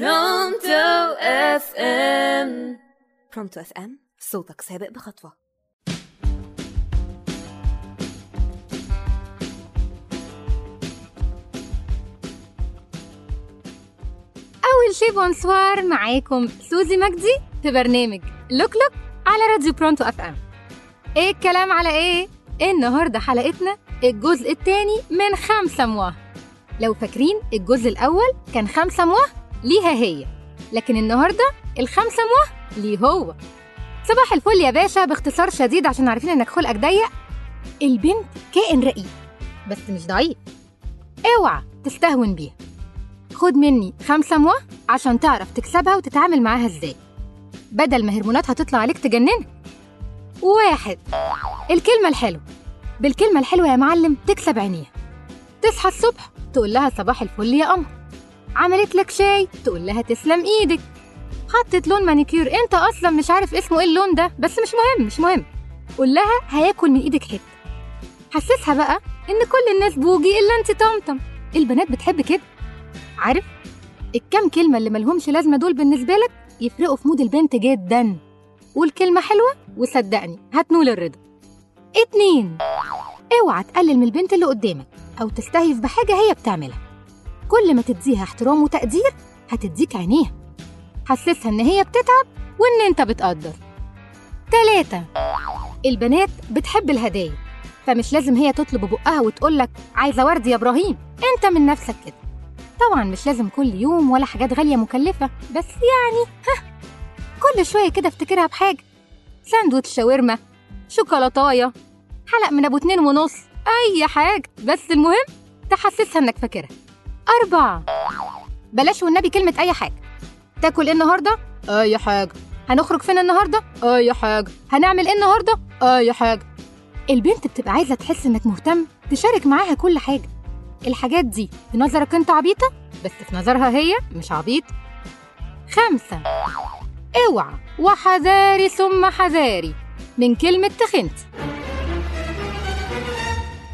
Pronto FM. Pronto FM صوتك سابق بخطوة. أول شي bonsoir معاكم سوزي مجدي في برنامج Look Look على راديو Pronto FM. إيه الكلام على إيه؟ النهارده حلقتنا؟ الجزء الثاني من خمسة مواه لو فاكرين الجزء الأول كان خمسة مواه ليها هي. لكن النهارده الخمسة مواه ليه هو. صباح الفل يا باشا باختصار شديد عشان عارفين إنك خلقك ضيق. البنت كائن رقيق بس مش ضعيف. اوعى تستهون بيها خد مني خمسة مواه عشان تعرف تكسبها وتتعامل معاها إزاي. بدل ما هرموناتها تطلع عليك تجننك واحد الكلمة الحلوة. بالكلمة الحلوة يا معلم تكسب عينيها. تصحى الصبح تقول لها صباح الفل يا قمر عملت لك شاي تقول لها تسلم إيدك. حطت لون مانيكير أنت أصلا مش عارف اسمه إيه اللون ده بس مش مهم مش مهم. قول لها هياكل من إيدك حتة حسسها بقى إن كل الناس بوجي إلا أنت طمطم. البنات بتحب كده عارف؟ الكام كلمة اللي ملهمش لازمة دول بالنسبة لك يفرقوا في mood البنت جدا. قول كلمة حلوة وصدقني هتنول الرضا. اتنين اوعى تقلل من البنت اللي قدامك أو تستهيف بحاجة هي بتعملها. كل ما تديها احترام وتقدير هتديك عينيها. حسسها إن هي بتتعب وإن أنت بتقدر. تلاتة البنات بتحب الهدايا فمش لازم هي تطلب بقها وتقولك عايزة ورد يا إبراهيم. أنت من نفسك كده. طبعا مش لازم كل يوم ولا حاجات غالية مكلفة بس يعني ها. كل شوية كده افتكرها بحاجة. ساندوتش شاورما شوكولاتاية حلق من أبو اتنين ونص أي حاجة. بس المهم تحسسها إنك فاكرها. أربعة. بلاش والنبي كلمة أي حاجة. تاكل إيه النهاردة؟ أي حاجة. هنخرج فين النهاردة؟ أي حاجة. هنعمل إيه النهاردة؟ أي حاجة. البنت بتبقى عايزة تحس إنك مهتم تشارك معاها كل حاجة. الحاجات دي في نظرك أنت عبيطة؟ بس في نظرها هي مش عبيط. خمسة اوعى وحذاري ثم حذاري من كلمة تخنت.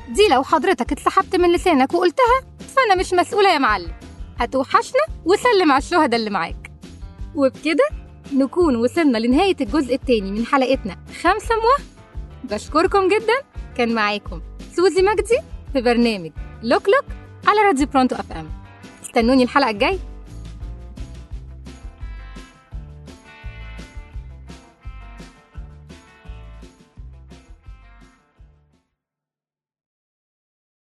دي لو حضرتك اتسحبت من لسانك وقلتها فأنا مش مسؤولة يا معلم. هتوحشنا وسلم على الشهداء اللي معاك. وبكده نكون وصلنا لنهاية الجزء التاني من حلقتنا. خمسة مواه بشكركم جدا. كان معاكم سوزي مجدي في برنامج Look Look على راديو Pronto FM. استنوني الحلقة الجاية.